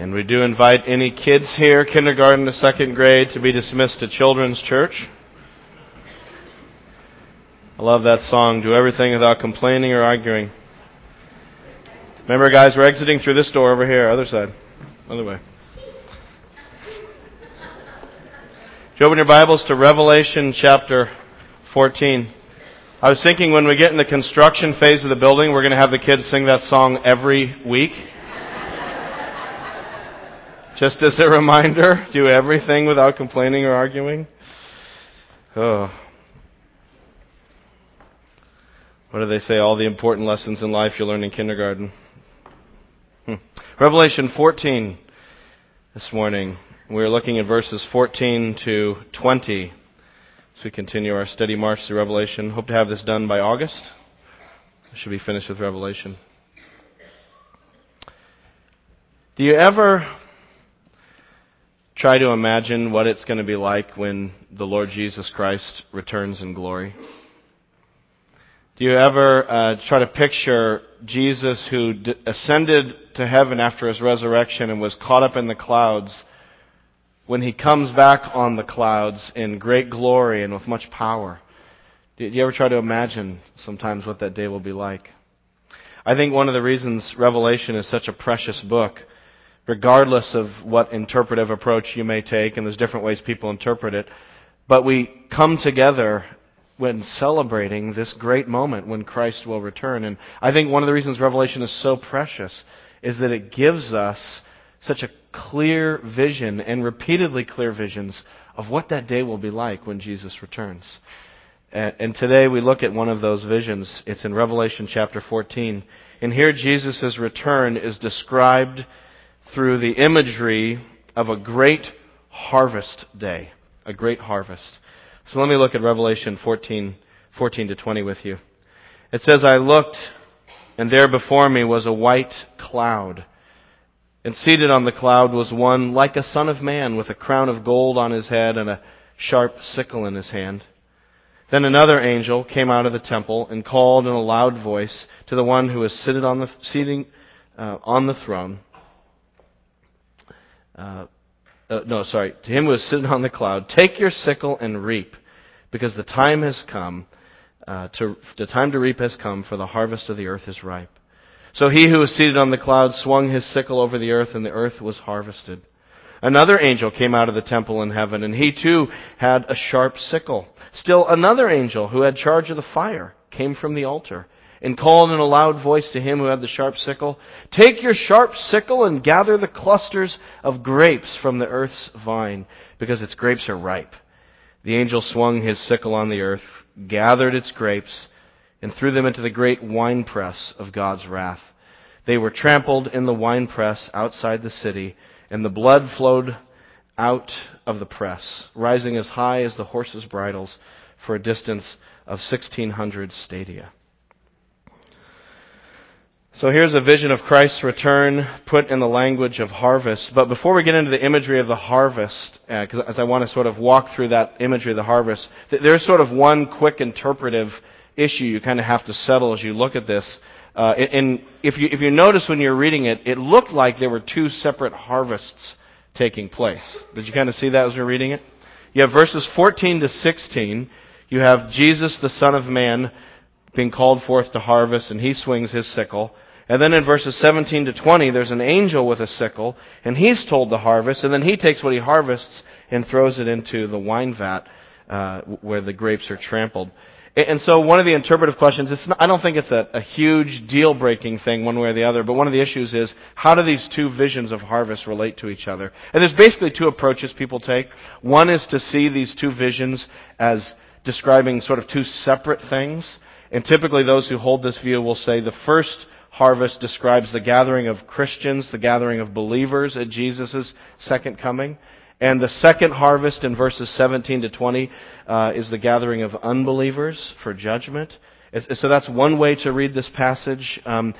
And we do invite any kids here, kindergarten to second grade, to be dismissed to children's church. I love that song, Do Everything Without Complaining or Arguing. Remember guys, we're exiting through this door over here, other side. Other way. If you open your Bibles to Revelation chapter 14. I was thinking when we get in the construction phase of the building, we're going to have the kids sing that song every week. Just as a reminder, do everything without complaining or arguing. Oh. What do they say? All the important lessons in life you learn in kindergarten. Hmm. Revelation 14 this morning. We're looking at verses 14 to 20 as we continue our steady march through Revelation. Hope to have this done by August. We should be finished with Revelation. Do you ever try to imagine what it's going to be like when the Lord Jesus Christ returns in glory? Do you ever uh, try to picture Jesus who d- ascended to heaven after his resurrection and was caught up in the clouds when he comes back on the clouds in great glory and with much power? Do you ever try to imagine sometimes what that day will be like? I think one of the reasons Revelation is such a precious book regardless of what interpretive approach you may take, and there's different ways people interpret it. But we come together when celebrating this great moment when Christ will return. And I think one of the reasons Revelation is so precious is that it gives us such a clear vision and repeatedly clear visions of what that day will be like when Jesus returns. And today we look at one of those visions. It's in Revelation chapter 14. And here Jesus' return is described through the imagery of a great harvest day. A great harvest. So let me look at Revelation 14, 14 to 20 with you. It says, I looked, and there before me was a white cloud. And seated on the cloud was one like a son of man with a crown of gold on his head and a sharp sickle in his hand. Then another angel came out of the temple and called in a loud voice to the one who was seated on the, seating, uh, on the throne uh, uh, no, sorry, to him who is sitting on the cloud, take your sickle and reap, because the time has come, uh, to, the time to reap has come, for the harvest of the earth is ripe. So he who was seated on the cloud swung his sickle over the earth, and the earth was harvested. Another angel came out of the temple in heaven, and he too had a sharp sickle. Still another angel who had charge of the fire came from the altar and called in a loud voice to him who had the sharp sickle, Take your sharp sickle and gather the clusters of grapes from the earth's vine, because its grapes are ripe. The angel swung his sickle on the earth, gathered its grapes, and threw them into the great winepress of God's wrath. They were trampled in the winepress outside the city, and the blood flowed out of the press, rising as high as the horses' bridles for a distance of 1600 stadia. So here's a vision of Christ's return put in the language of harvest. But before we get into the imagery of the harvest, uh, as I want to sort of walk through that imagery of the harvest, th- there's sort of one quick interpretive issue you kind of have to settle as you look at this. Uh, and if you, if you notice when you're reading it, it looked like there were two separate harvests taking place. Did you kind of see that as you're reading it? You have verses 14 to 16. You have Jesus, the Son of Man, being called forth to harvest, and he swings his sickle. And then in verses 17 to 20, there's an angel with a sickle, and he's told to harvest, and then he takes what he harvests and throws it into the wine vat uh, where the grapes are trampled. And so one of the interpretive questions, not, I don't think it's a, a huge deal-breaking thing one way or the other, but one of the issues is how do these two visions of harvest relate to each other? And there's basically two approaches people take. One is to see these two visions as describing sort of two separate things. And typically those who hold this view will say the first harvest describes the gathering of Christians, the gathering of believers at Jesus' second coming. And the second harvest in verses 17 to 20 uh, is the gathering of unbelievers for judgment. So that's one way to read this passage. Um,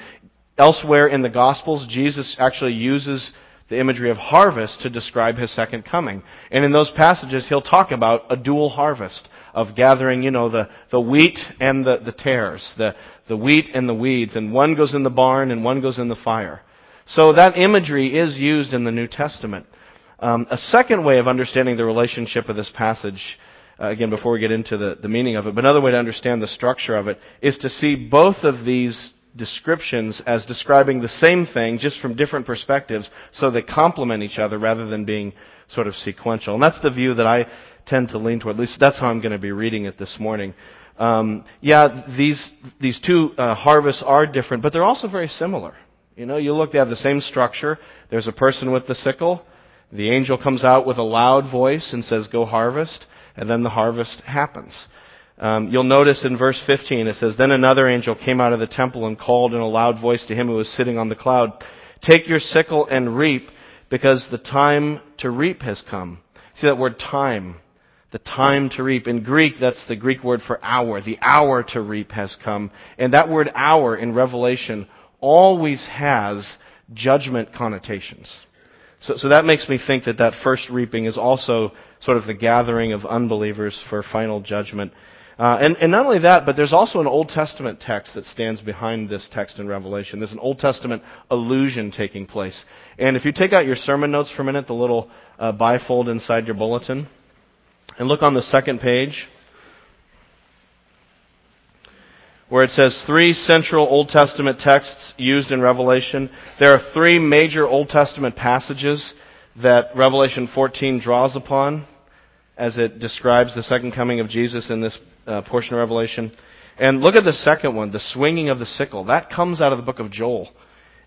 elsewhere in the Gospels, Jesus actually uses the imagery of harvest to describe his second coming. And in those passages, he'll talk about a dual harvest of gathering, you know, the, the wheat and the, the tares, the, the wheat and the weeds, and one goes in the barn and one goes in the fire. So that imagery is used in the New Testament. Um, a second way of understanding the relationship of this passage, uh, again, before we get into the, the meaning of it, but another way to understand the structure of it is to see both of these descriptions as describing the same thing just from different perspectives so they complement each other rather than being sort of sequential. And that's the view that I tend to lean toward. At least that's how I'm going to be reading it this morning. Um, yeah, these these two uh, harvests are different, but they're also very similar. You know, you look, they have the same structure. There's a person with the sickle. The angel comes out with a loud voice and says, "Go harvest," and then the harvest happens. Um, you'll notice in verse 15 it says, Then another angel came out of the temple and called in a loud voice to him who was sitting on the cloud, Take your sickle and reap, because the time to reap has come. See that word time. The time to reap. In Greek, that's the Greek word for hour. The hour to reap has come. And that word hour in Revelation always has judgment connotations. So, so that makes me think that that first reaping is also sort of the gathering of unbelievers for final judgment. Uh, and, and not only that, but there's also an Old Testament text that stands behind this text in Revelation. There's an Old Testament allusion taking place. And if you take out your sermon notes for a minute, the little uh, bifold inside your bulletin, and look on the second page, where it says three central Old Testament texts used in Revelation. There are three major Old Testament passages that Revelation 14 draws upon as it describes the second coming of Jesus in this uh, portion of Revelation. And look at the second one, the swinging of the sickle. That comes out of the book of Joel.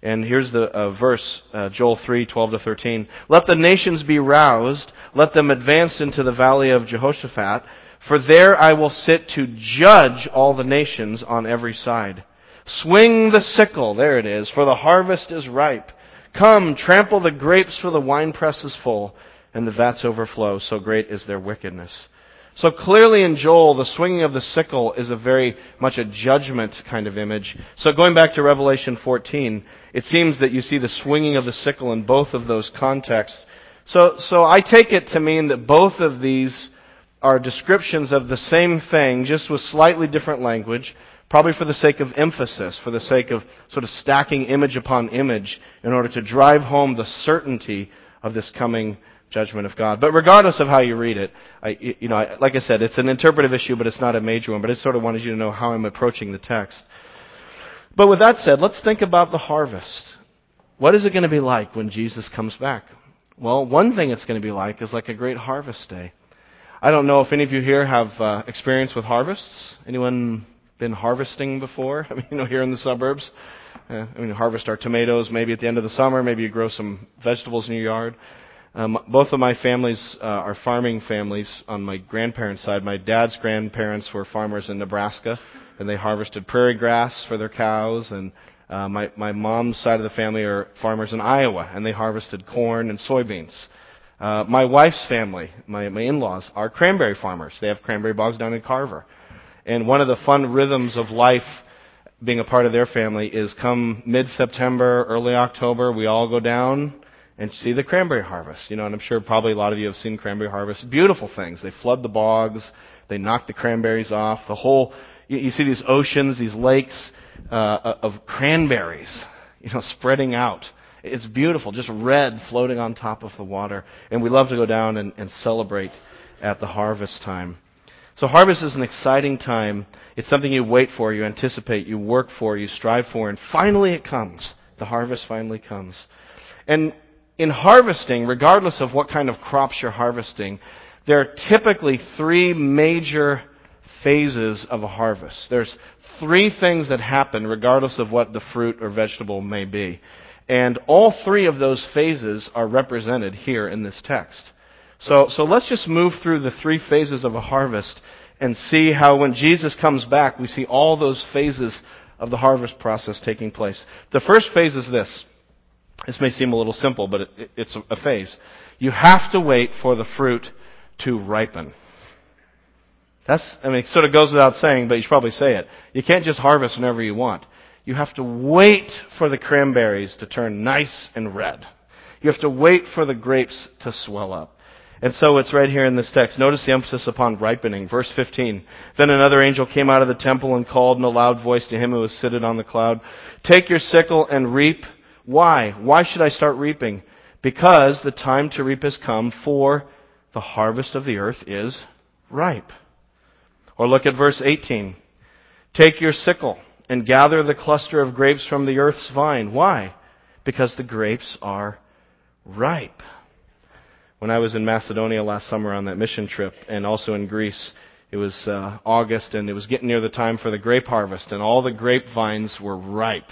And here's the uh, verse, uh, Joel 3, 12 to 13. Let the nations be roused. Let them advance into the valley of Jehoshaphat. For there I will sit to judge all the nations on every side. Swing the sickle, there it is, for the harvest is ripe. Come, trample the grapes, for the winepress is full, and the vats overflow, so great is their wickedness. So clearly in Joel, the swinging of the sickle is a very much a judgment kind of image. So going back to Revelation 14, it seems that you see the swinging of the sickle in both of those contexts. So, so I take it to mean that both of these are descriptions of the same thing, just with slightly different language, probably for the sake of emphasis, for the sake of sort of stacking image upon image in order to drive home the certainty of this coming judgment of God. But regardless of how you read it, I, you know, I, like I said, it's an interpretive issue, but it's not a major one. But I sort of wanted you to know how I'm approaching the text. But with that said, let's think about the harvest. What is it going to be like when Jesus comes back? Well, one thing it's going to be like is like a great harvest day. I don't know if any of you here have uh, experience with harvests. Anyone been harvesting before? I mean, you know, here in the suburbs. Uh, I mean, harvest our tomatoes maybe at the end of the summer. Maybe you grow some vegetables in your yard. Um, both of my families uh, are farming families on my grandparents' side. My dad's grandparents were farmers in Nebraska, and they harvested prairie grass for their cows. And uh, my my mom's side of the family are farmers in Iowa, and they harvested corn and soybeans. Uh, my wife's family, my, my in-laws, are cranberry farmers. They have cranberry bogs down in Carver. And one of the fun rhythms of life being a part of their family is come mid-September, early October, we all go down and see the cranberry harvest. You know, and I'm sure probably a lot of you have seen cranberry harvest. Beautiful things. They flood the bogs. They knock the cranberries off. The whole, you, you see these oceans, these lakes uh, of cranberries, you know, spreading out. It's beautiful, just red floating on top of the water. And we love to go down and, and celebrate at the harvest time. So harvest is an exciting time. It's something you wait for, you anticipate, you work for, you strive for, and finally it comes. The harvest finally comes. And in harvesting, regardless of what kind of crops you're harvesting, there are typically three major phases of a harvest. There's three things that happen regardless of what the fruit or vegetable may be. And all three of those phases are represented here in this text. So, so let's just move through the three phases of a harvest and see how when Jesus comes back, we see all those phases of the harvest process taking place. The first phase is this. This may seem a little simple, but it, it's a phase. You have to wait for the fruit to ripen. That's, I mean, it sort of goes without saying, but you should probably say it. You can't just harvest whenever you want. You have to wait for the cranberries to turn nice and red. You have to wait for the grapes to swell up. And so it's right here in this text. Notice the emphasis upon ripening. Verse 15. Then another angel came out of the temple and called in a loud voice to him who was seated on the cloud, Take your sickle and reap Why? Why should I start reaping? Because the time to reap has come for the harvest of the earth is ripe. Or look at verse 18. Take your sickle and gather the cluster of grapes from the earth's vine. Why? Because the grapes are ripe. When I was in Macedonia last summer on that mission trip and also in Greece, it was uh, August and it was getting near the time for the grape harvest and all the grapevines were ripe.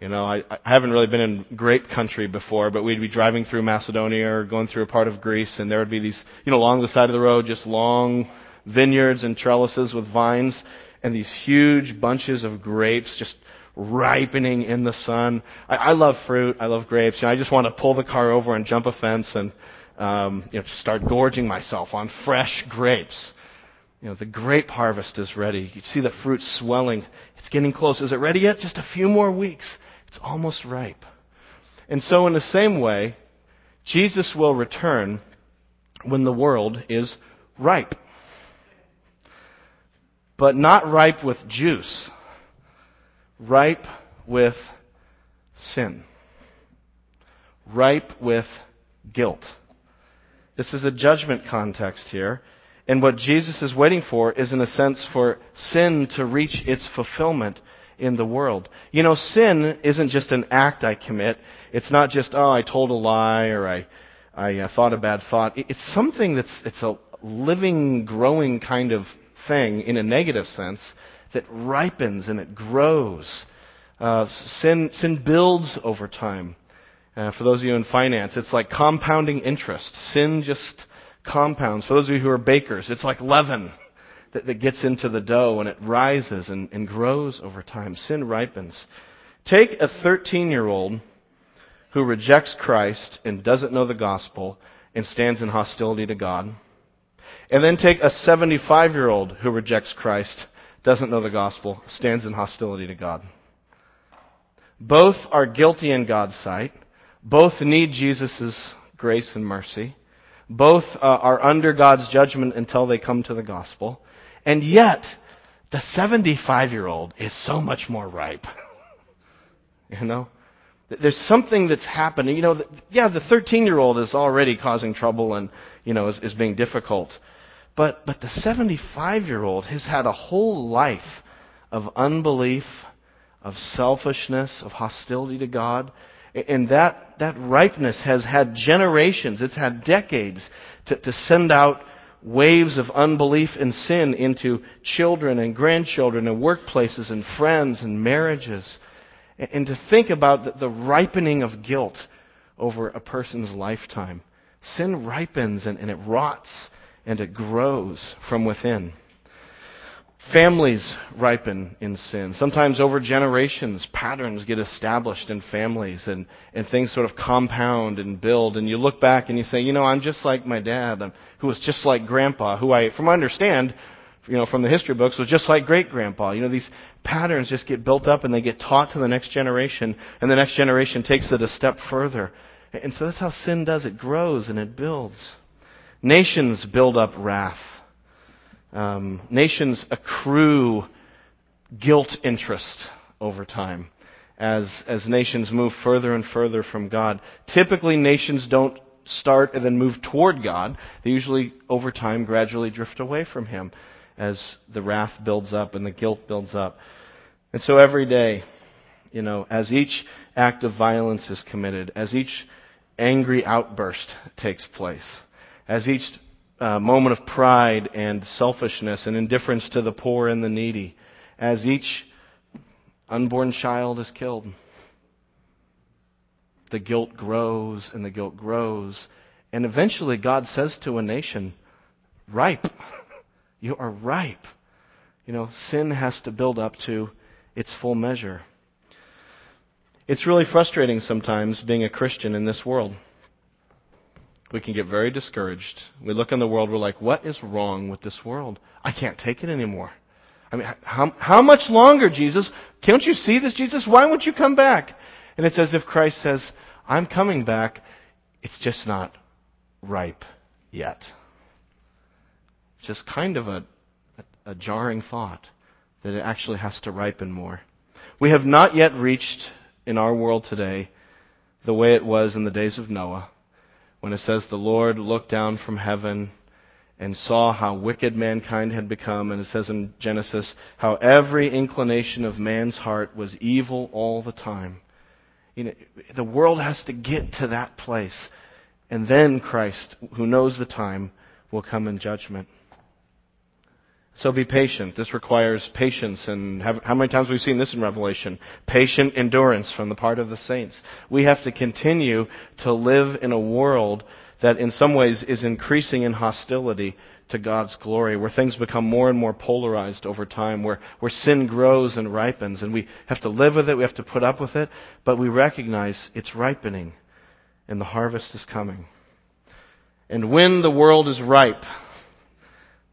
You know, I, I haven't really been in grape country before, but we'd be driving through Macedonia or going through a part of Greece and there would be these, you know, along the side of the road, just long vineyards and trellises with vines and these huge bunches of grapes just ripening in the sun. I, I love fruit. I love grapes. You know, I just want to pull the car over and jump a fence and um, you know, start gorging myself on fresh grapes. You know, the grape harvest is ready. You see the fruit swelling. It's getting close. Is it ready yet? Just a few more weeks. It's almost ripe. And so, in the same way, Jesus will return when the world is ripe. But not ripe with juice, ripe with sin, ripe with guilt. This is a judgment context here. And what Jesus is waiting for is, in a sense, for sin to reach its fulfillment in the world. You know, sin isn't just an act I commit. It's not just, oh, I told a lie or I, I uh, thought a bad thought. It's something that's, it's a living, growing kind of thing in a negative sense that ripens and it grows. Uh, sin, sin builds over time. Uh, for those of you in finance, it's like compounding interest. Sin just compounds. For those of you who are bakers, it's like leaven that, that gets into the dough and it rises and, and grows over time. Sin ripens. Take a 13 year old who rejects Christ and doesn't know the gospel and stands in hostility to God. And then take a 75 year old who rejects Christ, doesn't know the gospel, stands in hostility to God. Both are guilty in God's sight. Both need Jesus' grace and mercy. Both uh, are under God's judgment until they come to the gospel. And yet, the 75 year old is so much more ripe. you know? There's something that's happening. You know, yeah, the 13 year old is already causing trouble and, you know, is, is being difficult. But, but the 75 year old has had a whole life of unbelief, of selfishness, of hostility to God. And that, that ripeness has had generations, it's had decades to, to send out waves of unbelief and sin into children and grandchildren and workplaces and friends and marriages. And to think about the ripening of guilt over a person's lifetime. Sin ripens and, it rots and it grows from within. Families ripen in sin. Sometimes over generations, patterns get established in families and, and things sort of compound and build. And you look back and you say, you know, I'm just like my dad, um, who was just like grandpa, who I, from what I understand, you know, from the history books, was just like great grandpa. You know, these patterns just get built up and they get taught to the next generation, and the next generation takes it a step further. And so that's how sin does. It grows and it builds. Nations build up wrath. Um, nations accrue guilt interest over time as, as nations move further and further from God. Typically, nations don't start and then move toward God. They usually, over time, gradually drift away from Him as the wrath builds up and the guilt builds up. And so every day, you know, as each act of violence is committed, as each angry outburst takes place, as each uh, moment of pride and selfishness and indifference to the poor and the needy as each unborn child is killed. The guilt grows and the guilt grows. And eventually God says to a nation, ripe. You are ripe. You know, sin has to build up to its full measure. It's really frustrating sometimes being a Christian in this world we can get very discouraged. We look in the world, we're like, what is wrong with this world? I can't take it anymore. I mean, how, how much longer, Jesus? Can't you see this, Jesus? Why won't you come back? And it's as if Christ says, I'm coming back. It's just not ripe yet. Just kind of a, a, a jarring thought that it actually has to ripen more. We have not yet reached in our world today the way it was in the days of Noah, when it says the Lord looked down from heaven and saw how wicked mankind had become, and it says in Genesis how every inclination of man's heart was evil all the time. You know, the world has to get to that place, and then Christ, who knows the time, will come in judgment. So be patient. This requires patience. And have, how many times we've seen this in Revelation? Patient endurance from the part of the saints. We have to continue to live in a world that in some ways is increasing in hostility to God's glory, where things become more and more polarized over time, where, where sin grows and ripens, and we have to live with it, we have to put up with it, but we recognize it's ripening, and the harvest is coming. And when the world is ripe,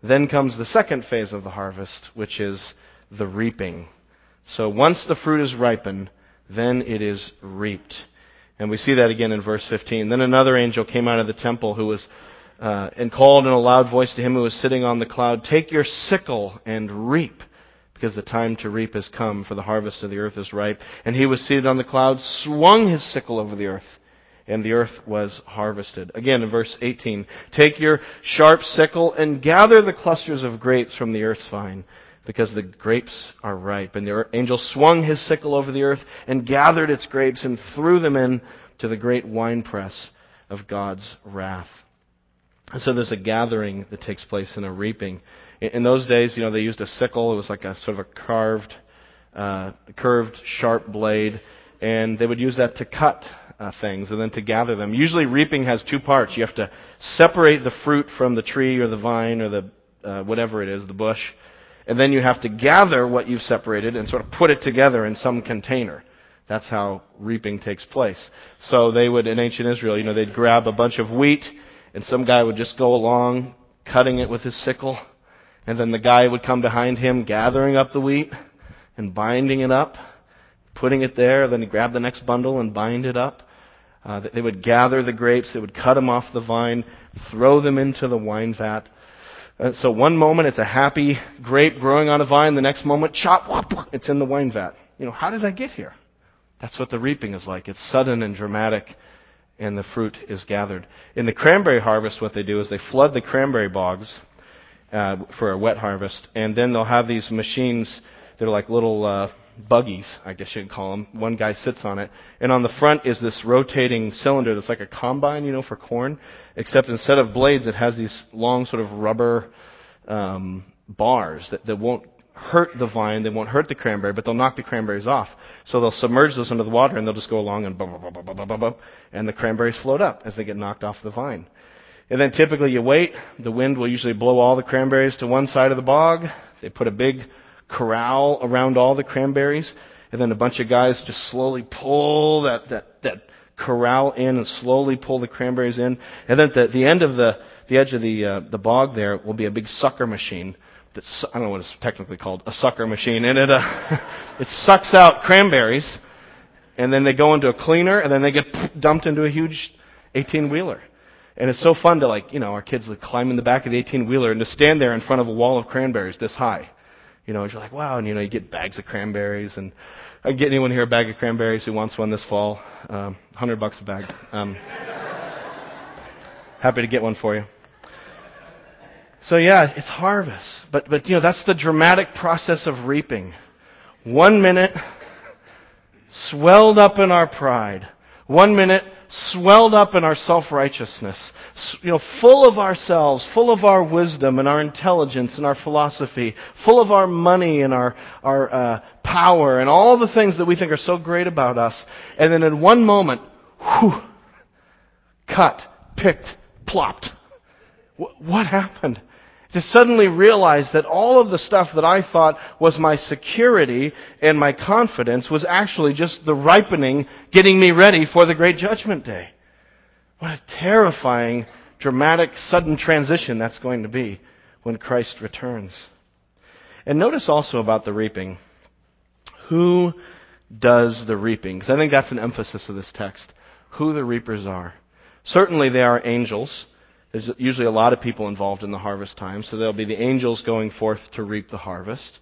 then comes the second phase of the harvest, which is the reaping. So once the fruit is ripened, then it is reaped. And we see that again in verse 15. Then another angel came out of the temple who was, uh, and called in a loud voice to him who was sitting on the cloud, Take your sickle and reap, because the time to reap has come, for the harvest of the earth is ripe. And he was seated on the cloud, swung his sickle over the earth and the earth was harvested. Again, in verse 18, take your sharp sickle and gather the clusters of grapes from the earth's vine, because the grapes are ripe. And the angel swung his sickle over the earth and gathered its grapes and threw them in to the great winepress of God's wrath. And so there's a gathering that takes place and a reaping. In those days, you know, they used a sickle. It was like a sort of a carved, uh, curved, sharp blade, and they would use that to cut uh, things and then to gather them. Usually reaping has two parts. You have to separate the fruit from the tree or the vine or the uh, whatever it is, the bush, and then you have to gather what you've separated and sort of put it together in some container. That's how reaping takes place. So they would, in ancient Israel, you know, they'd grab a bunch of wheat and some guy would just go along cutting it with his sickle and then the guy would come behind him gathering up the wheat and binding it up, putting it there, then he'd grab the next bundle and bind it up. Uh, they would gather the grapes, they would cut them off the vine, throw them into the wine vat. Uh, so one moment it's a happy grape growing on a vine, the next moment, chop, whop, it's in the wine vat. You know, how did I get here? That's what the reaping is like. It's sudden and dramatic, and the fruit is gathered. In the cranberry harvest, what they do is they flood the cranberry bogs uh, for a wet harvest, and then they'll have these machines. They're like little uh, buggies, I guess you'd call them. One guy sits on it. And on the front is this rotating cylinder that's like a combine, you know, for corn. Except instead of blades, it has these long sort of rubber um, bars that, that won't hurt the vine, they won't hurt the cranberry, but they'll knock the cranberries off. So they'll submerge those into the water and they'll just go along and bum, bum, bum, bum, bum, bum, and the cranberries float up as they get knocked off the vine. And then typically you wait. The wind will usually blow all the cranberries to one side of the bog. They put a big corral around all the cranberries, and then a bunch of guys just slowly pull that, that, that corral in and slowly pull the cranberries in. And then at the, the end of the, the edge of the, uh, the bog there will be a big sucker machine that, I don't know what it's technically called, a sucker machine, and it, uh, it sucks out cranberries, and then they go into a cleaner, and then they get dumped into a huge 18 wheeler. And it's so fun to like, you know, our kids would climb in the back of the 18 wheeler and to stand there in front of a wall of cranberries this high. You know, you're like, wow, and you know, you get bags of cranberries, and I get anyone here a bag of cranberries who wants one this fall. Um, Hundred bucks a bag. Um, happy to get one for you. So yeah, it's harvest, but but you know that's the dramatic process of reaping. One minute, swelled up in our pride. One minute, swelled up in our self-righteousness, you know, full of ourselves, full of our wisdom and our intelligence and our philosophy, full of our money and our, our uh, power and all the things that we think are so great about us. And then in one moment, whew, cut, picked, plopped. what happened? To suddenly realize that all of the stuff that I thought was my security and my confidence was actually just the ripening getting me ready for the great judgment day. What a terrifying, dramatic, sudden transition that's going to be when Christ returns. And notice also about the reaping. Who does the reaping? Because I think that's an emphasis of this text. Who the reapers are. Certainly they are angels. There's usually a lot of people involved in the harvest time, so there'll be the angels going forth to reap the harvest.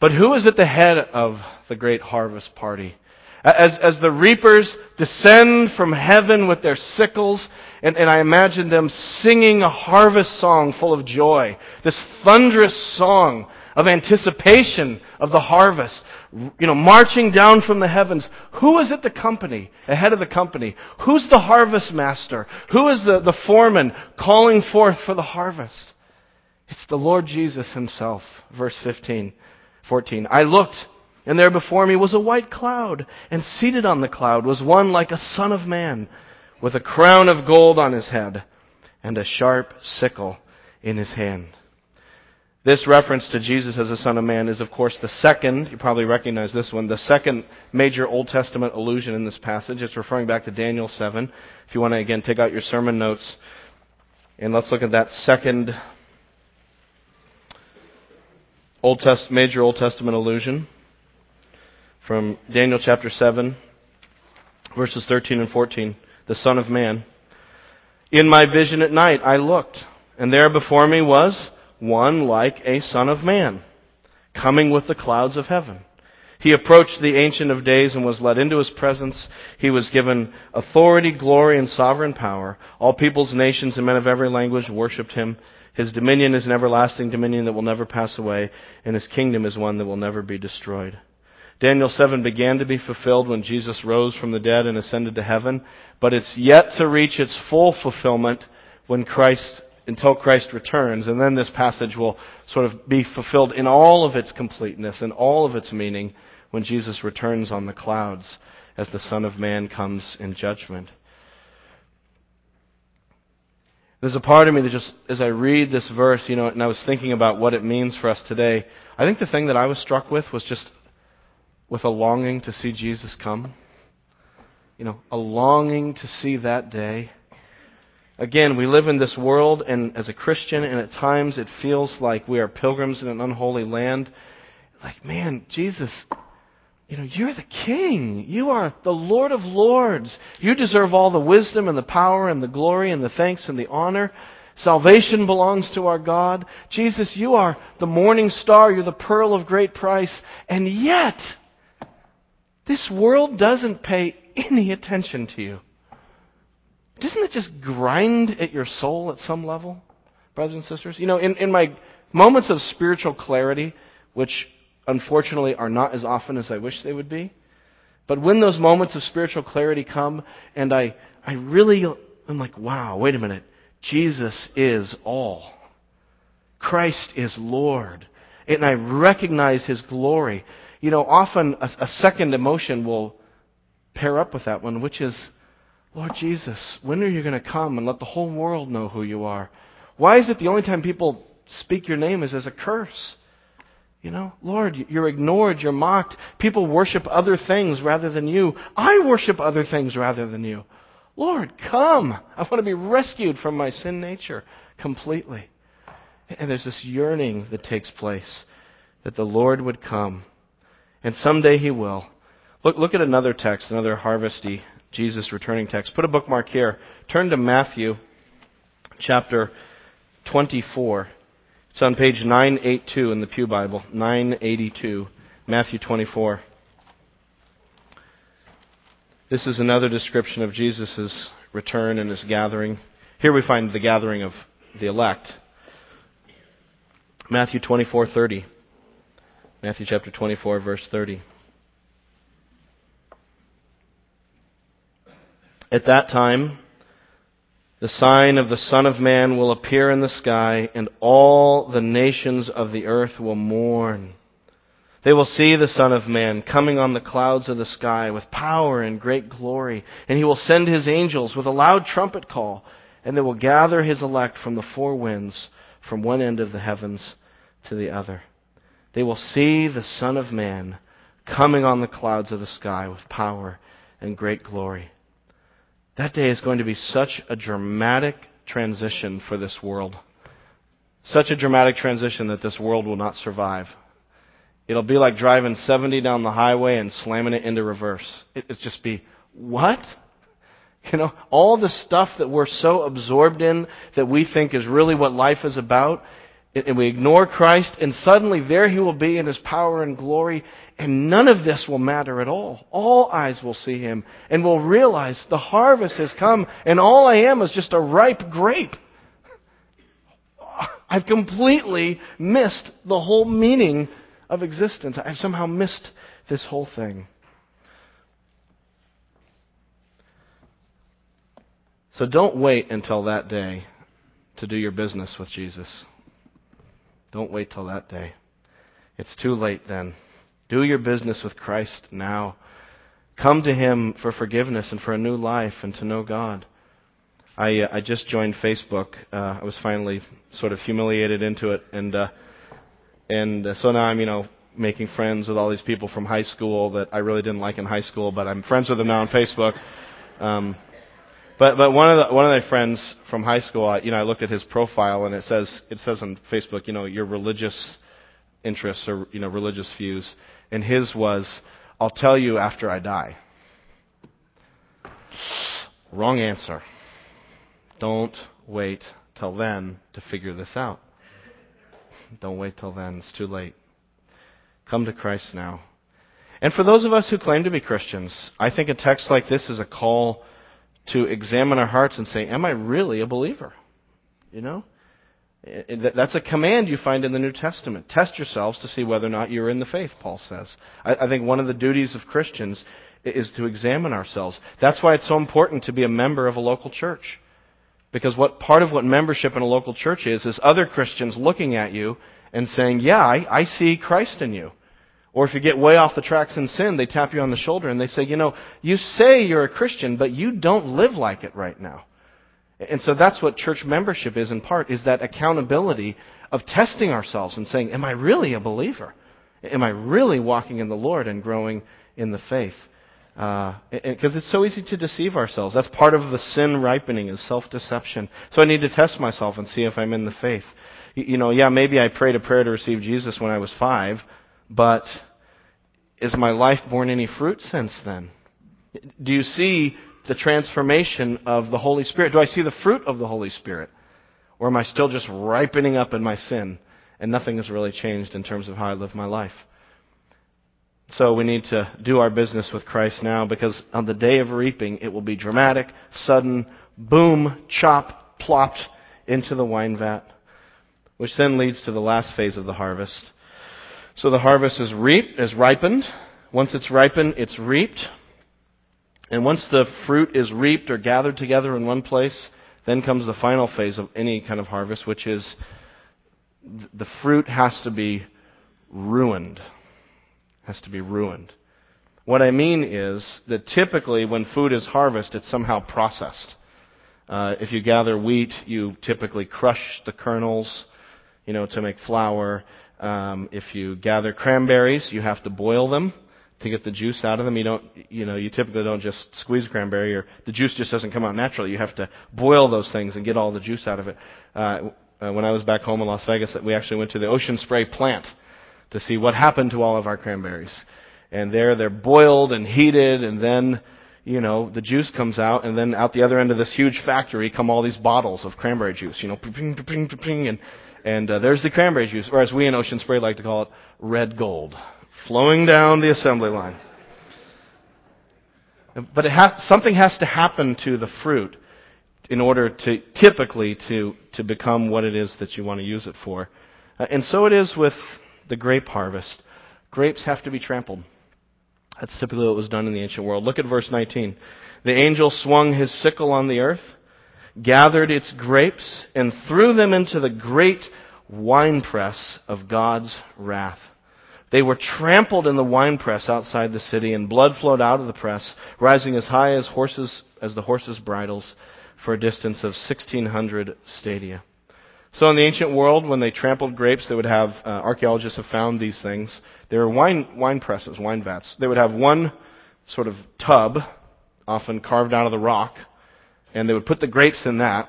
But who is at the head of the great harvest party? As, as the reapers descend from heaven with their sickles, and, and I imagine them singing a harvest song full of joy. This thunderous song of anticipation of the harvest. You know, marching down from the heavens. Who is at the company, ahead of the company? Who's the harvest master? Who is the, the foreman calling forth for the harvest? It's the Lord Jesus himself. Verse 15, 14. I looked, and there before me was a white cloud, and seated on the cloud was one like a son of man, with a crown of gold on his head, and a sharp sickle in his hand. This reference to Jesus as the Son of Man is, of course, the second, you probably recognize this one, the second major Old Testament allusion in this passage. It's referring back to Daniel 7. If you want to, again, take out your sermon notes, and let's look at that second Old Test, major Old Testament allusion from Daniel chapter 7, verses 13 and 14. The Son of Man. In my vision at night I looked, and there before me was one like a son of man, coming with the clouds of heaven. He approached the Ancient of Days and was led into his presence. He was given authority, glory, and sovereign power. All peoples, nations, and men of every language worshipped him. His dominion is an everlasting dominion that will never pass away, and his kingdom is one that will never be destroyed. Daniel 7 began to be fulfilled when Jesus rose from the dead and ascended to heaven, but it's yet to reach its full fulfillment when Christ until Christ returns. And then this passage will sort of be fulfilled in all of its completeness and all of its meaning when Jesus returns on the clouds as the Son of Man comes in judgment. There's a part of me that just, as I read this verse, you know, and I was thinking about what it means for us today, I think the thing that I was struck with was just with a longing to see Jesus come. You know, a longing to see that day. Again, we live in this world and as a Christian and at times it feels like we are pilgrims in an unholy land. Like, man, Jesus, you know, you're the King. You are the Lord of Lords. You deserve all the wisdom and the power and the glory and the thanks and the honor. Salvation belongs to our God. Jesus, you are the morning star. You're the pearl of great price. And yet, this world doesn't pay any attention to you. Doesn't it just grind at your soul at some level, brothers and sisters? You know, in, in my moments of spiritual clarity, which unfortunately are not as often as I wish they would be, but when those moments of spiritual clarity come and I, I really, I'm like, wow, wait a minute. Jesus is all. Christ is Lord. And I recognize His glory. You know, often a, a second emotion will pair up with that one, which is, Lord Jesus, when are you going to come and let the whole world know who you are? Why is it the only time people speak your name is as a curse? You know, Lord, you're ignored, you're mocked. People worship other things rather than you. I worship other things rather than you. Lord, come. I want to be rescued from my sin nature completely. And there's this yearning that takes place that the Lord would come. And someday He will. Look, look at another text, another harvesty Jesus' returning text. Put a bookmark here. Turn to Matthew chapter 24. It's on page 982 in the Pew Bible. 982. Matthew 24. This is another description of Jesus' return and his gathering. Here we find the gathering of the elect. Matthew 24:30. Matthew chapter 24 verse 30. At that time, the sign of the Son of Man will appear in the sky, and all the nations of the earth will mourn. They will see the Son of Man coming on the clouds of the sky with power and great glory, and he will send his angels with a loud trumpet call, and they will gather his elect from the four winds, from one end of the heavens to the other. They will see the Son of Man coming on the clouds of the sky with power and great glory. That day is going to be such a dramatic transition for this world. Such a dramatic transition that this world will not survive. It'll be like driving 70 down the highway and slamming it into reverse. It'll just be, what? You know, all the stuff that we're so absorbed in that we think is really what life is about, and we ignore Christ, and suddenly there he will be in his power and glory, and none of this will matter at all. All eyes will see him, and will realize the harvest has come, and all I am is just a ripe grape. I've completely missed the whole meaning of existence. I've somehow missed this whole thing. So don't wait until that day to do your business with Jesus. Don't wait till that day. It's too late then. Do your business with Christ now. Come to Him for forgiveness and for a new life and to know God. I, uh, I just joined Facebook. Uh, I was finally sort of humiliated into it, and uh, and uh, so now I'm you know making friends with all these people from high school that I really didn't like in high school, but I'm friends with them now on Facebook. Um, but but one of the, one of my friends from high school, I, you know, I looked at his profile and it says it says on Facebook, you know, your religious interests or you know religious views, and his was, I'll tell you after I die. Wrong answer. Don't wait till then to figure this out. Don't wait till then. It's too late. Come to Christ now. And for those of us who claim to be Christians, I think a text like this is a call to examine our hearts and say, Am I really a believer? You know? That's a command you find in the New Testament. Test yourselves to see whether or not you're in the faith, Paul says. I think one of the duties of Christians is to examine ourselves. That's why it's so important to be a member of a local church. Because what part of what membership in a local church is, is other Christians looking at you and saying, Yeah, I, I see Christ in you. Or if you get way off the tracks in sin, they tap you on the shoulder and they say, you know, you say you're a Christian, but you don't live like it right now. And so that's what church membership is in part, is that accountability of testing ourselves and saying, am I really a believer? Am I really walking in the Lord and growing in the faith? Because uh, it's so easy to deceive ourselves. That's part of the sin ripening is self-deception. So I need to test myself and see if I'm in the faith. You know, yeah, maybe I prayed a prayer to receive Jesus when I was five, but is my life borne any fruit since then? Do you see the transformation of the Holy Spirit? Do I see the fruit of the Holy Spirit? Or am I still just ripening up in my sin and nothing has really changed in terms of how I live my life? So we need to do our business with Christ now because on the day of reaping, it will be dramatic, sudden, boom, chop, plopped into the wine vat, which then leads to the last phase of the harvest so the harvest is reaped, is ripened. Once it's ripened, it's reaped. And once the fruit is reaped or gathered together in one place, then comes the final phase of any kind of harvest, which is the fruit has to be ruined. Has to be ruined. What I mean is that typically when food is harvested, it's somehow processed. Uh, if you gather wheat, you typically crush the kernels, you know, to make flour. Um, if you gather cranberries, you have to boil them to get the juice out of them. You don't, you know, you typically don't just squeeze a cranberry or the juice just doesn't come out naturally. You have to boil those things and get all the juice out of it. Uh, uh, when I was back home in Las Vegas, we actually went to the Ocean Spray plant to see what happened to all of our cranberries. And there they're boiled and heated and then, you know, the juice comes out and then out the other end of this huge factory come all these bottles of cranberry juice, you know, ping, ping, ping, ping, and and uh, there's the cranberry juice, or as we in Ocean Spray like to call it, red gold, flowing down the assembly line. But it has, something has to happen to the fruit in order to typically to to become what it is that you want to use it for. Uh, and so it is with the grape harvest. Grapes have to be trampled. That's typically what was done in the ancient world. Look at verse 19. The angel swung his sickle on the earth gathered its grapes, and threw them into the great winepress of God's wrath. They were trampled in the winepress outside the city, and blood flowed out of the press, rising as high as horses as the horses' bridles, for a distance of 1,600 stadia. So in the ancient world, when they trampled grapes, they would have uh, archaeologists have found these things. They were wine wine presses, wine vats. They would have one sort of tub, often carved out of the rock, and they would put the grapes in that,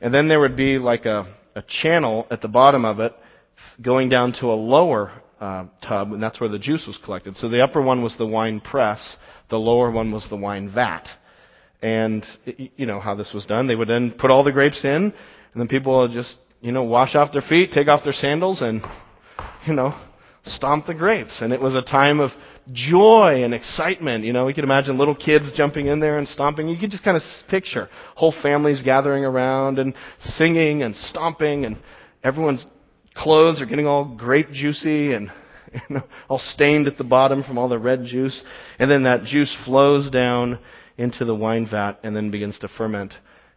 and then there would be like a, a channel at the bottom of it going down to a lower uh, tub, and that's where the juice was collected. So the upper one was the wine press, the lower one was the wine vat. And you know how this was done. They would then put all the grapes in, and then people would just you know, wash off their feet, take off their sandals, and, you know, stomp the grapes. And it was a time of joy and excitement. You know, we could imagine little kids jumping in there and stomping. You could just kind of picture whole families gathering around and singing and stomping, and everyone's clothes are getting all grape juicy and you know, all stained at the bottom from all the red juice. And then that juice flows down into the wine vat and then begins to ferment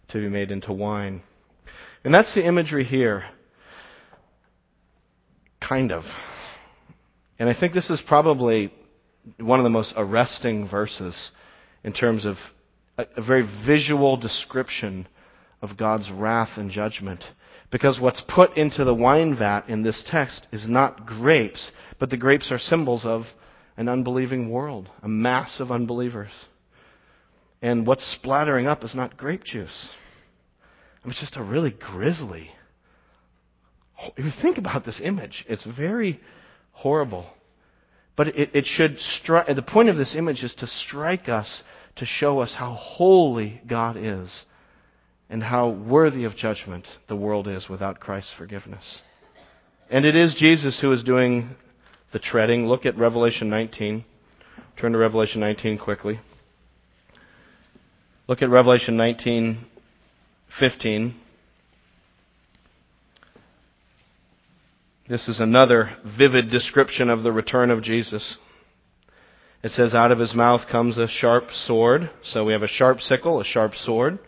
to be made into wine. And that's the imagery here. Kind of. And I think this is probably one of the most arresting verses in terms of a, a very visual description of God's wrath and judgment. Because what's put into the wine vat in this text is not grapes, but the grapes are symbols of an unbelieving world, a mass of unbelievers. And what's splattering up is not grape juice. It's just a really grisly. If you think about this image, it's very horrible. But it, it should strike, the point of this image is to strike us, to show us how holy God is and how worthy of judgment the world is without Christ's forgiveness. And it is Jesus who is doing the treading. Look at Revelation 19. Turn to Revelation 19 quickly. Look at Revelation 19, 15. This is another vivid description of the return of Jesus. It says, out of his mouth comes a sharp sword. So we have a sharp sickle, a sharp sword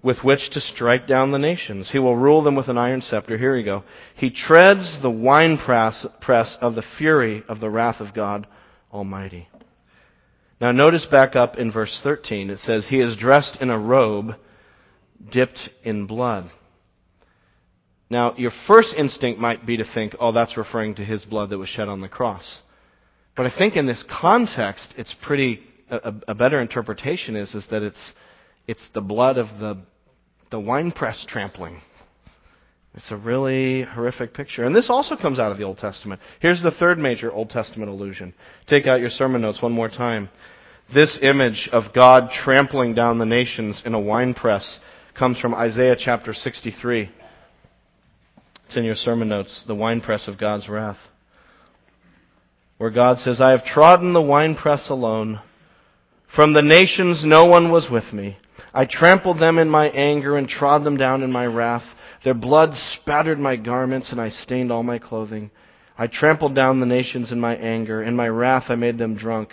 with which to strike down the nations. He will rule them with an iron scepter. Here we go. He treads the winepress press of the fury of the wrath of God Almighty. Now notice back up in verse 13. It says, He is dressed in a robe dipped in blood. Now, your first instinct might be to think, oh, that's referring to his blood that was shed on the cross. But I think in this context, it's pretty, a, a better interpretation is, is that it's, it's the blood of the the winepress trampling. It's a really horrific picture. And this also comes out of the Old Testament. Here's the third major Old Testament allusion. Take out your sermon notes one more time. This image of God trampling down the nations in a winepress comes from Isaiah chapter 63. It's in your sermon notes, the winepress of God's wrath. Where God says, I have trodden the winepress alone. From the nations no one was with me. I trampled them in my anger and trod them down in my wrath. Their blood spattered my garments and I stained all my clothing. I trampled down the nations in my anger. In my wrath I made them drunk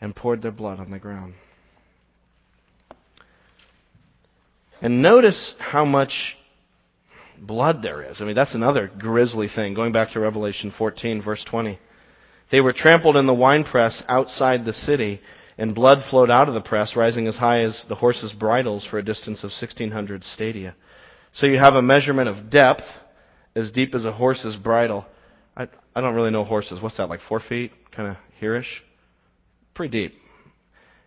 and poured their blood on the ground. And notice how much blood there is. I mean, that's another grisly thing. Going back to Revelation 14, verse 20. They were trampled in the winepress outside the city, and blood flowed out of the press, rising as high as the horses' bridles for a distance of 1600 stadia. So you have a measurement of depth as deep as a horse's bridle. I, I don't really know horses. What's that, like four feet? Kind of hereish? Pretty deep.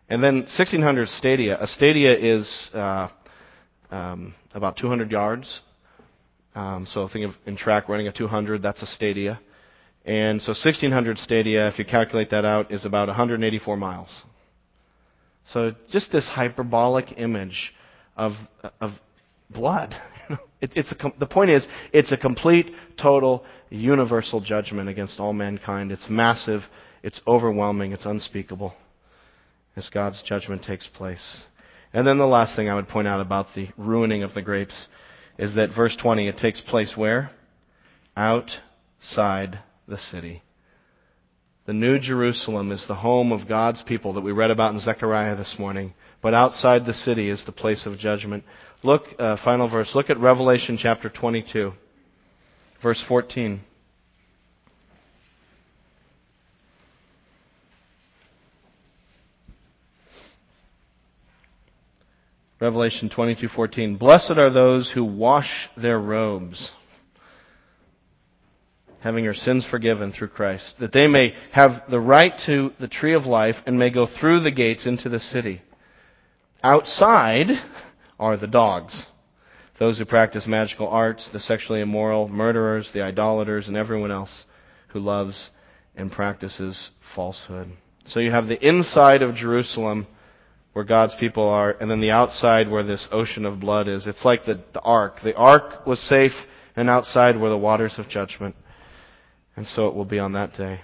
And then 1600 stadia. A stadia is uh, um, about 200 yards. Um, so think of in track running a 200, that's a stadia. And so 1600 stadia, if you calculate that out, is about 184 miles. So just this hyperbolic image of, of blood. it, it's a, the point is, it's a complete, total, universal judgment against all mankind. It's massive, it's overwhelming, it's unspeakable as God's judgment takes place. And then the last thing I would point out about the ruining of the grapes is that verse 20, it takes place where? Outside the city. The New Jerusalem is the home of God's people that we read about in Zechariah this morning. But outside the city is the place of judgment. Look, uh, final verse. Look at Revelation chapter 22, verse 14. Revelation 22:14 Blessed are those who wash their robes having your sins forgiven through Christ, that they may have the right to the tree of life and may go through the gates into the city. Outside are the dogs, those who practice magical arts, the sexually immoral, murderers, the idolaters, and everyone else who loves and practices falsehood. So you have the inside of Jerusalem where God's people are, and then the outside where this ocean of blood is. It's like the, the ark. The ark was safe, and outside were the waters of judgment. And so it will be on that day.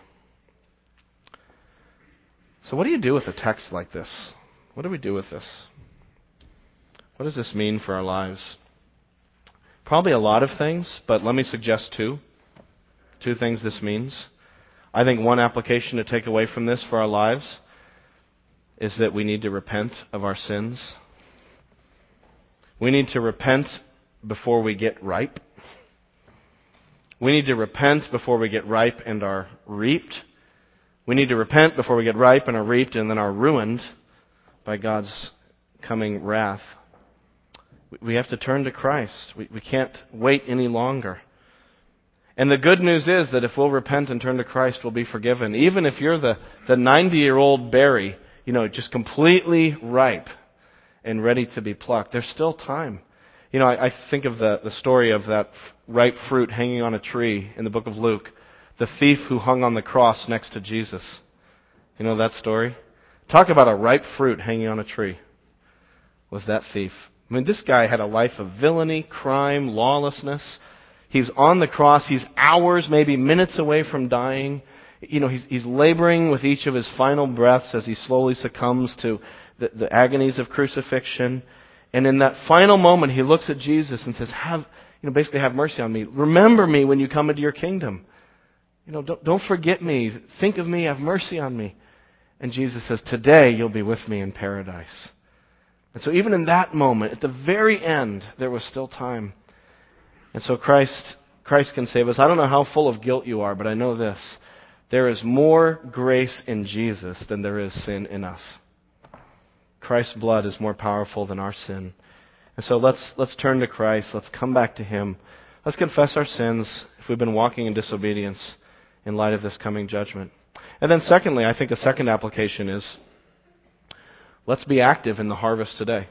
So, what do you do with a text like this? What do we do with this? What does this mean for our lives? Probably a lot of things, but let me suggest two. Two things this means. I think one application to take away from this for our lives is that we need to repent of our sins. We need to repent before we get ripe. We need to repent before we get ripe and are reaped. We need to repent before we get ripe and are reaped and then are ruined by God's coming wrath. We have to turn to Christ. We, we can't wait any longer. And the good news is that if we'll repent and turn to Christ, we'll be forgiven. Even if you're the, the 90 year old berry, you know, just completely ripe and ready to be plucked, there's still time. You know, I, I think of the, the story of that ripe fruit hanging on a tree in the book of Luke. The thief who hung on the cross next to Jesus. You know that story? Talk about a ripe fruit hanging on a tree. Was that thief. I mean, this guy had a life of villainy, crime, lawlessness. He's on the cross. He's hours, maybe minutes away from dying. You know, he's, he's laboring with each of his final breaths as he slowly succumbs to the, the agonies of crucifixion. And in that final moment, he looks at Jesus and says, have, you know, basically have mercy on me. Remember me when you come into your kingdom. You know, don't, don't forget me. Think of me. Have mercy on me. And Jesus says, today you'll be with me in paradise. And so even in that moment, at the very end, there was still time. And so Christ, Christ can save us. I don't know how full of guilt you are, but I know this. There is more grace in Jesus than there is sin in us. Christ's blood is more powerful than our sin. And so let's, let's turn to Christ. Let's come back to Him. Let's confess our sins if we've been walking in disobedience in light of this coming judgment. And then secondly, I think a second application is Let's be active in the harvest today.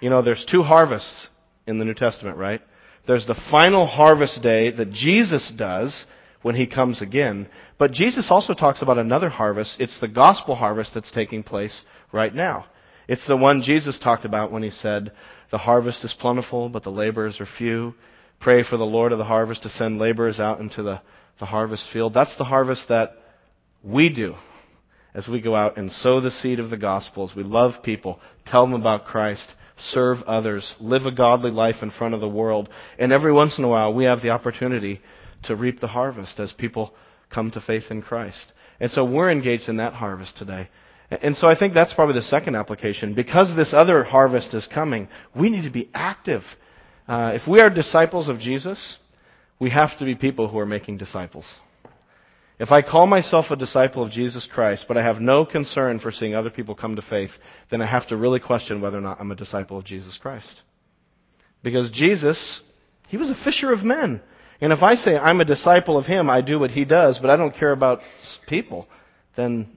You know, there's two harvests in the New Testament, right? There's the final harvest day that Jesus does when he comes again. But Jesus also talks about another harvest. It's the gospel harvest that's taking place right now. It's the one Jesus talked about when he said, The harvest is plentiful, but the laborers are few. Pray for the Lord of the harvest to send laborers out into the, the harvest field. That's the harvest that we do as we go out and sow the seed of the gospel, as we love people, tell them about Christ, serve others, live a godly life in front of the world. And every once in a while, we have the opportunity to reap the harvest as people come to faith in Christ. And so we're engaged in that harvest today. And so I think that's probably the second application. Because this other harvest is coming, we need to be active. Uh, if we are disciples of Jesus, we have to be people who are making disciples. If I call myself a disciple of Jesus Christ, but I have no concern for seeing other people come to faith, then I have to really question whether or not I'm a disciple of Jesus Christ. Because Jesus, he was a fisher of men. And if I say I'm a disciple of him, I do what he does, but I don't care about people, then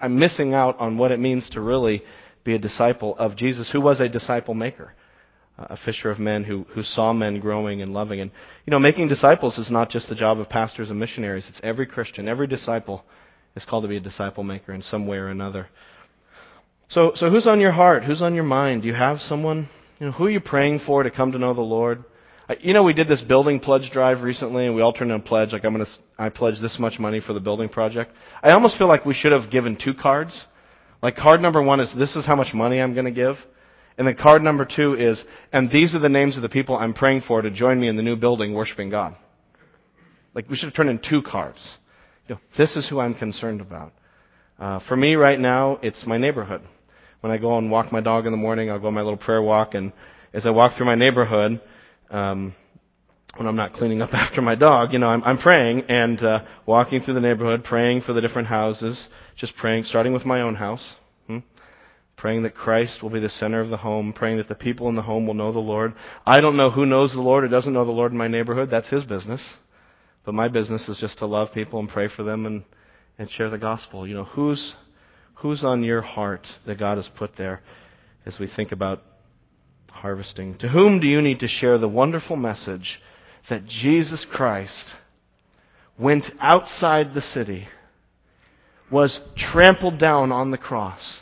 I'm missing out on what it means to really be a disciple of Jesus, who was a disciple maker a fisher of men who, who saw men growing and loving. And, you know, making disciples is not just the job of pastors and missionaries. It's every Christian. Every disciple is called to be a disciple maker in some way or another. So, so who's on your heart? Who's on your mind? Do you have someone? You know, who are you praying for to come to know the Lord? You know, we did this building pledge drive recently, and we all turned in a pledge. Like, I'm to, I pledge this much money for the building project. I almost feel like we should have given two cards. Like, card number one is, this is how much money I'm to give. And then card number two is, and these are the names of the people I'm praying for to join me in the new building worshiping God. Like we should have turned in two cards. You know, this is who I'm concerned about. Uh, for me right now, it's my neighborhood. When I go and walk my dog in the morning, I'll go on my little prayer walk, and as I walk through my neighborhood, um, when I'm not cleaning up after my dog, you know, I'm, I'm praying and uh, walking through the neighborhood, praying for the different houses, just praying, starting with my own house praying that Christ will be the center of the home, praying that the people in the home will know the Lord. I don't know who knows the Lord or doesn't know the Lord in my neighborhood. That's his business. But my business is just to love people and pray for them and, and share the gospel. You know, who's, who's on your heart that God has put there as we think about harvesting? To whom do you need to share the wonderful message that Jesus Christ went outside the city, was trampled down on the cross,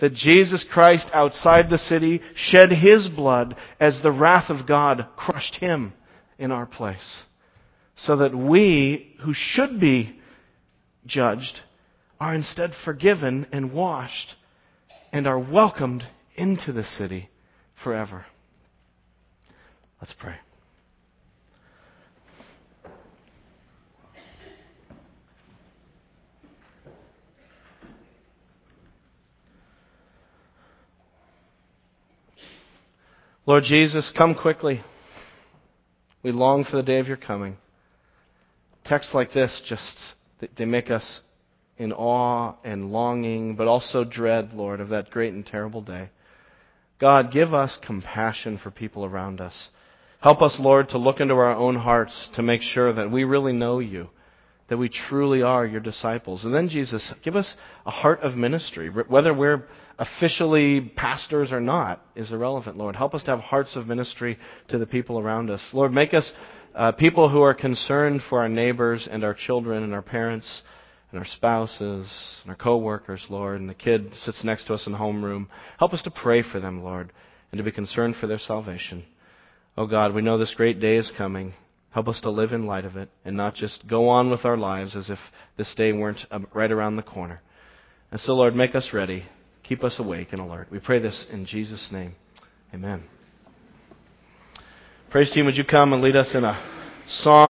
that Jesus Christ outside the city shed his blood as the wrath of God crushed him in our place. So that we, who should be judged, are instead forgiven and washed and are welcomed into the city forever. Let's pray. Lord Jesus, come quickly. We long for the day of your coming. Texts like this just, they make us in awe and longing, but also dread, Lord, of that great and terrible day. God, give us compassion for people around us. Help us, Lord, to look into our own hearts to make sure that we really know you, that we truly are your disciples. And then, Jesus, give us a heart of ministry. Whether we're officially pastors or not is irrelevant, Lord. Help us to have hearts of ministry to the people around us. Lord, make us uh, people who are concerned for our neighbors and our children and our parents and our spouses and our coworkers, Lord, and the kid sits next to us in the homeroom. Help us to pray for them, Lord, and to be concerned for their salvation. Oh God, we know this great day is coming. Help us to live in light of it and not just go on with our lives as if this day weren't um, right around the corner. And so, Lord, make us ready. Keep us awake and alert. We pray this in Jesus' name. Amen. Praise team, would you come and lead us in a song?